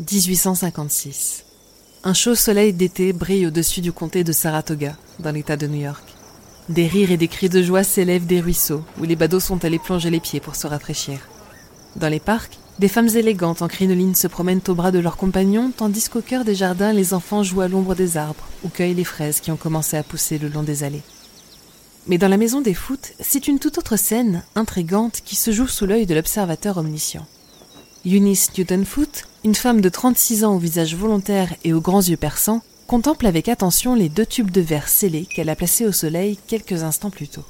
1856. Un chaud soleil d'été brille au-dessus du comté de Saratoga, dans l'État de New York. Des rires et des cris de joie s'élèvent des ruisseaux où les badauds sont allés plonger les pieds pour se rafraîchir. Dans les parcs, des femmes élégantes en crinoline se promènent au bras de leurs compagnons, tandis qu'au cœur des jardins, les enfants jouent à l'ombre des arbres ou cueillent les fraises qui ont commencé à pousser le long des allées. Mais dans la maison des foot, c'est une toute autre scène, intrigante, qui se joue sous l'œil de l'observateur omniscient. Eunice Newton Foot, une femme de 36 ans au visage volontaire et aux grands yeux perçants, contemple avec attention les deux tubes de verre scellés qu'elle a placés au soleil quelques instants plus tôt.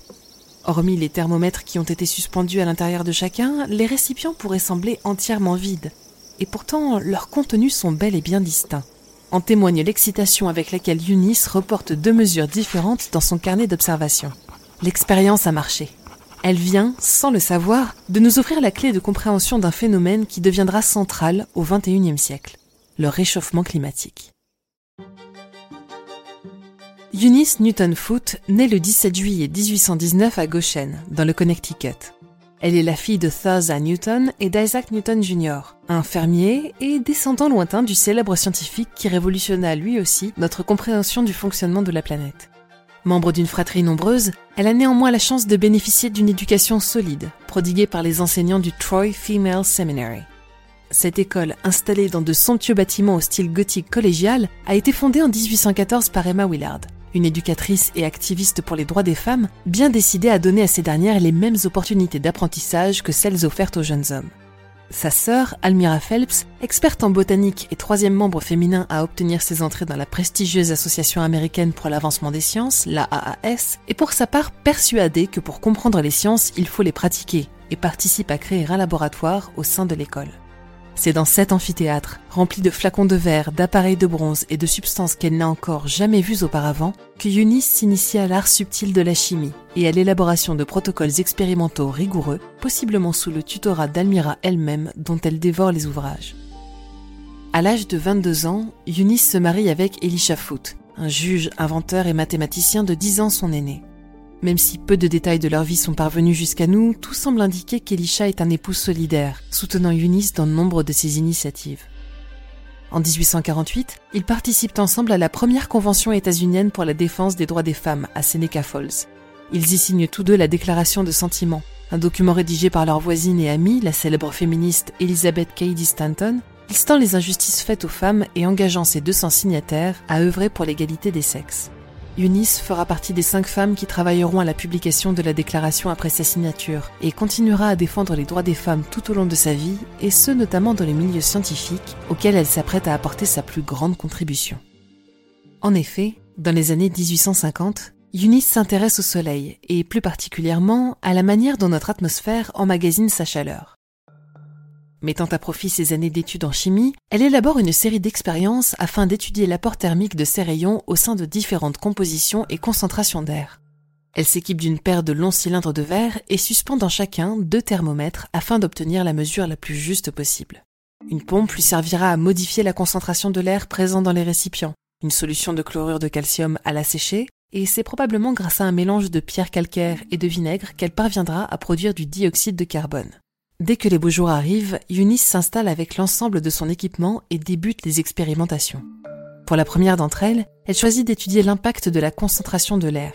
Hormis les thermomètres qui ont été suspendus à l'intérieur de chacun, les récipients pourraient sembler entièrement vides, et pourtant leurs contenus sont bel et bien distincts. En témoigne l'excitation avec laquelle Eunice reporte deux mesures différentes dans son carnet d'observation. L'expérience a marché. Elle vient, sans le savoir, de nous offrir la clé de compréhension d'un phénomène qui deviendra central au XXIe siècle, le réchauffement climatique. Eunice Newton Foote naît le 17 juillet 1819 à Goshen, dans le Connecticut. Elle est la fille de Thurza Newton et d'Isaac Newton Jr., un fermier et descendant lointain du célèbre scientifique qui révolutionna lui aussi notre compréhension du fonctionnement de la planète. Membre d'une fratrie nombreuse, elle a néanmoins la chance de bénéficier d'une éducation solide, prodiguée par les enseignants du Troy Female Seminary. Cette école, installée dans de somptueux bâtiments au style gothique collégial, a été fondée en 1814 par Emma Willard, une éducatrice et activiste pour les droits des femmes, bien décidée à donner à ces dernières les mêmes opportunités d'apprentissage que celles offertes aux jeunes hommes. Sa sœur, Almira Phelps, experte en botanique et troisième membre féminin à obtenir ses entrées dans la prestigieuse Association américaine pour l'avancement des sciences, la AAS, est pour sa part persuadée que pour comprendre les sciences, il faut les pratiquer et participe à créer un laboratoire au sein de l'école. C'est dans cet amphithéâtre, rempli de flacons de verre, d'appareils de bronze et de substances qu'elle n'a encore jamais vues auparavant, que Eunice s'initie à l'art subtil de la chimie et à l'élaboration de protocoles expérimentaux rigoureux, possiblement sous le tutorat d'Almira elle-même dont elle dévore les ouvrages. À l'âge de 22 ans, Eunice se marie avec Elisha Foote, un juge, inventeur et mathématicien de 10 ans son aîné. Même si peu de détails de leur vie sont parvenus jusqu'à nous, tout semble indiquer qu'Elisha est un époux solidaire, soutenant Eunice dans nombre de ses initiatives. En 1848, ils participent ensemble à la première convention états-unienne pour la défense des droits des femmes à Seneca Falls. Ils y signent tous deux la déclaration de sentiments, un document rédigé par leur voisine et amie, la célèbre féministe Elizabeth Cady Stanton, listant les injustices faites aux femmes et engageant ses 200 signataires à œuvrer pour l'égalité des sexes. Eunice fera partie des cinq femmes qui travailleront à la publication de la déclaration après sa signature et continuera à défendre les droits des femmes tout au long de sa vie, et ce notamment dans les milieux scientifiques auxquels elle s'apprête à apporter sa plus grande contribution. En effet, dans les années 1850, Eunice s'intéresse au Soleil et plus particulièrement à la manière dont notre atmosphère emmagasine sa chaleur. Mettant à profit ses années d'études en chimie, elle élabore une série d'expériences afin d'étudier l'apport thermique de ces rayons au sein de différentes compositions et concentrations d'air. Elle s'équipe d'une paire de longs cylindres de verre et suspend dans chacun deux thermomètres afin d'obtenir la mesure la plus juste possible. Une pompe lui servira à modifier la concentration de l'air présent dans les récipients, une solution de chlorure de calcium à la sécher, et c'est probablement grâce à un mélange de pierre calcaire et de vinaigre qu'elle parviendra à produire du dioxyde de carbone. Dès que les beaux jours arrivent, Eunice s'installe avec l'ensemble de son équipement et débute les expérimentations. Pour la première d'entre elles, elle choisit d'étudier l'impact de la concentration de l'air.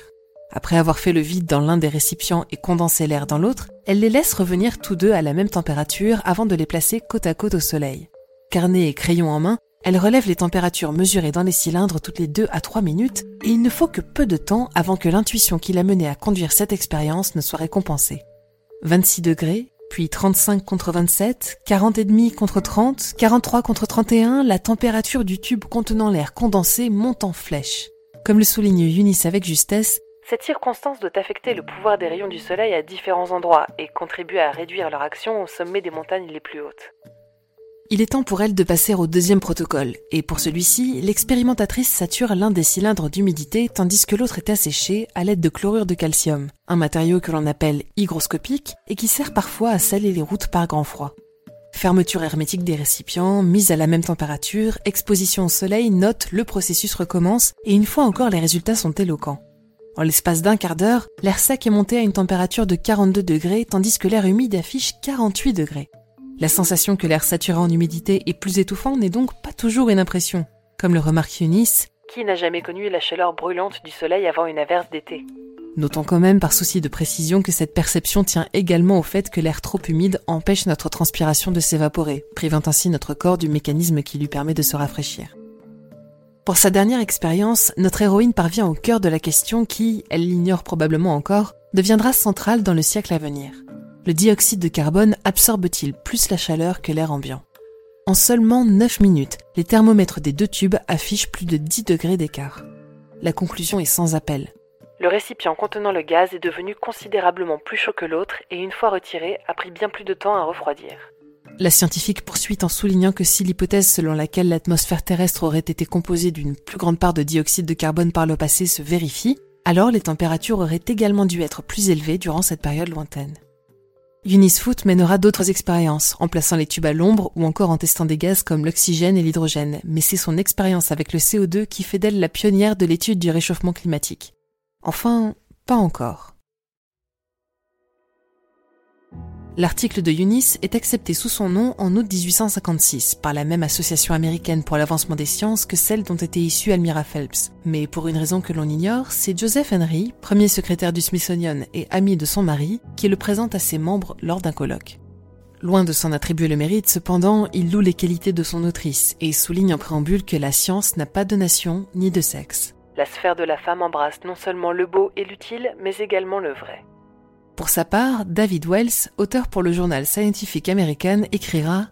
Après avoir fait le vide dans l'un des récipients et condensé l'air dans l'autre, elle les laisse revenir tous deux à la même température avant de les placer côte à côte au soleil. Carnet et crayon en main, elle relève les températures mesurées dans les cylindres toutes les 2 à 3 minutes et il ne faut que peu de temps avant que l'intuition qui l'a menée à conduire cette expérience ne soit récompensée. 26 degrés, puis 35 contre 27, 40 et demi contre 30, 43 contre 31, la température du tube contenant l'air condensé monte en flèche. Comme le souligne Eunice avec justesse, cette circonstance doit affecter le pouvoir des rayons du soleil à différents endroits et contribuer à réduire leur action au sommet des montagnes les plus hautes. Il est temps pour elle de passer au deuxième protocole, et pour celui-ci, l'expérimentatrice sature l'un des cylindres d'humidité tandis que l'autre est asséché à l'aide de chlorure de calcium, un matériau que l'on appelle hygroscopique et qui sert parfois à saler les routes par grand froid. Fermeture hermétique des récipients, mise à la même température, exposition au soleil, note, le processus recommence, et une fois encore les résultats sont éloquents. En l'espace d'un quart d'heure, l'air sec est monté à une température de 42 degrés tandis que l'air humide affiche 48 degrés. La sensation que l'air saturé en humidité est plus étouffant n'est donc pas toujours une impression, comme le remarque Eunice, qui n'a jamais connu la chaleur brûlante du soleil avant une averse d'été. Notons quand même par souci de précision que cette perception tient également au fait que l'air trop humide empêche notre transpiration de s'évaporer, privant ainsi notre corps du mécanisme qui lui permet de se rafraîchir. Pour sa dernière expérience, notre héroïne parvient au cœur de la question qui, elle l'ignore probablement encore, deviendra centrale dans le siècle à venir. Le dioxyde de carbone absorbe-t-il plus la chaleur que l'air ambiant? En seulement 9 minutes, les thermomètres des deux tubes affichent plus de 10 degrés d'écart. La conclusion est sans appel. Le récipient contenant le gaz est devenu considérablement plus chaud que l'autre et une fois retiré, a pris bien plus de temps à refroidir. La scientifique poursuit en soulignant que si l'hypothèse selon laquelle l'atmosphère terrestre aurait été composée d'une plus grande part de dioxyde de carbone par le passé se vérifie, alors les températures auraient également dû être plus élevées durant cette période lointaine. Eunice Foote mènera d'autres expériences, en plaçant les tubes à l'ombre ou encore en testant des gaz comme l'oxygène et l'hydrogène, mais c'est son expérience avec le CO2 qui fait d'elle la pionnière de l'étude du réchauffement climatique. Enfin, pas encore. L'article de Eunice est accepté sous son nom en août 1856 par la même association américaine pour l'avancement des sciences que celle dont était issue Almira Phelps. Mais pour une raison que l'on ignore, c'est Joseph Henry, premier secrétaire du Smithsonian et ami de son mari, qui le présente à ses membres lors d'un colloque. Loin de s'en attribuer le mérite, cependant, il loue les qualités de son autrice et souligne en préambule que la science n'a pas de nation ni de sexe. La sphère de la femme embrasse non seulement le beau et l'utile, mais également le vrai. Pour sa part, David Wells, auteur pour le journal Scientific American, écrira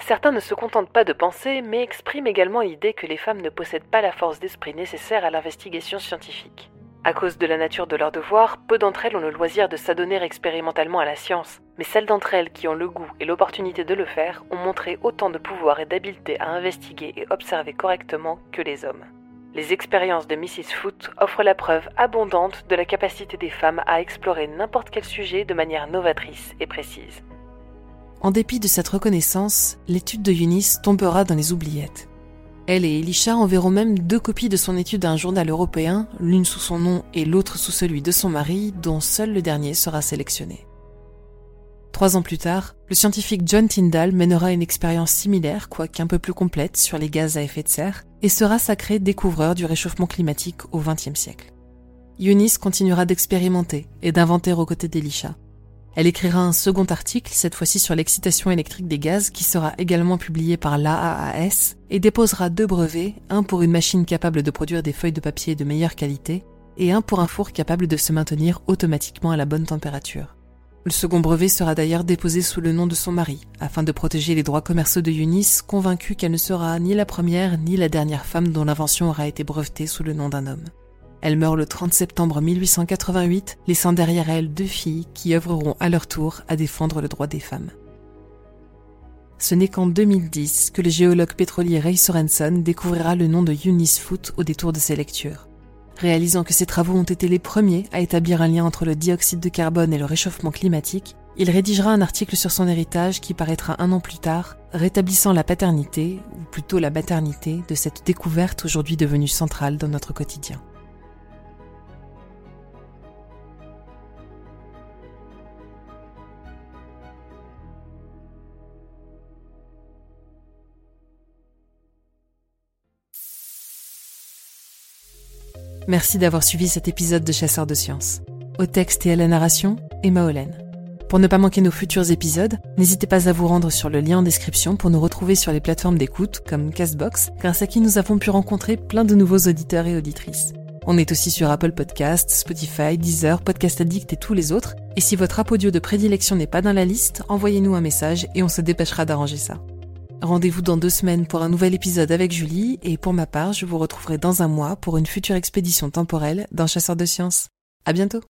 Certains ne se contentent pas de penser, mais expriment également l'idée que les femmes ne possèdent pas la force d'esprit nécessaire à l'investigation scientifique. À cause de la nature de leur devoir, peu d'entre elles ont le loisir de s'adonner expérimentalement à la science, mais celles d'entre elles qui ont le goût et l'opportunité de le faire ont montré autant de pouvoir et d'habileté à investiguer et observer correctement que les hommes. Les expériences de Mrs. Foote offrent la preuve abondante de la capacité des femmes à explorer n'importe quel sujet de manière novatrice et précise. En dépit de cette reconnaissance, l'étude de Eunice tombera dans les oubliettes. Elle et Elisha enverront même deux copies de son étude à un journal européen, l'une sous son nom et l'autre sous celui de son mari, dont seul le dernier sera sélectionné. Trois ans plus tard, le scientifique John Tyndall mènera une expérience similaire, quoique un peu plus complète, sur les gaz à effet de serre, et sera sacré découvreur du réchauffement climatique au XXe siècle. Eunice continuera d'expérimenter et d'inventer aux côtés d'Elisha. Elle écrira un second article, cette fois-ci sur l'excitation électrique des gaz, qui sera également publié par l'AAAS, et déposera deux brevets, un pour une machine capable de produire des feuilles de papier de meilleure qualité, et un pour un four capable de se maintenir automatiquement à la bonne température. Le second brevet sera d'ailleurs déposé sous le nom de son mari, afin de protéger les droits commerciaux de Eunice, convaincue qu'elle ne sera ni la première ni la dernière femme dont l'invention aura été brevetée sous le nom d'un homme. Elle meurt le 30 septembre 1888, laissant derrière elle deux filles qui œuvreront à leur tour à défendre le droit des femmes. Ce n'est qu'en 2010 que le géologue pétrolier Ray Sorenson découvrira le nom de Eunice Foote au détour de ses lectures. Réalisant que ses travaux ont été les premiers à établir un lien entre le dioxyde de carbone et le réchauffement climatique, il rédigera un article sur son héritage qui paraîtra un an plus tard, rétablissant la paternité, ou plutôt la maternité, de cette découverte aujourd'hui devenue centrale dans notre quotidien. Merci d'avoir suivi cet épisode de Chasseurs de Sciences. Au texte et à la narration, Emma Hollen. Pour ne pas manquer nos futurs épisodes, n'hésitez pas à vous rendre sur le lien en description pour nous retrouver sur les plateformes d'écoute comme Castbox, grâce à qui nous avons pu rencontrer plein de nouveaux auditeurs et auditrices. On est aussi sur Apple Podcasts, Spotify, Deezer, Podcast Addict et tous les autres. Et si votre app audio de prédilection n'est pas dans la liste, envoyez-nous un message et on se dépêchera d'arranger ça. Rendez-vous dans deux semaines pour un nouvel épisode avec Julie et pour ma part, je vous retrouverai dans un mois pour une future expédition temporelle d'un chasseur de sciences. À bientôt!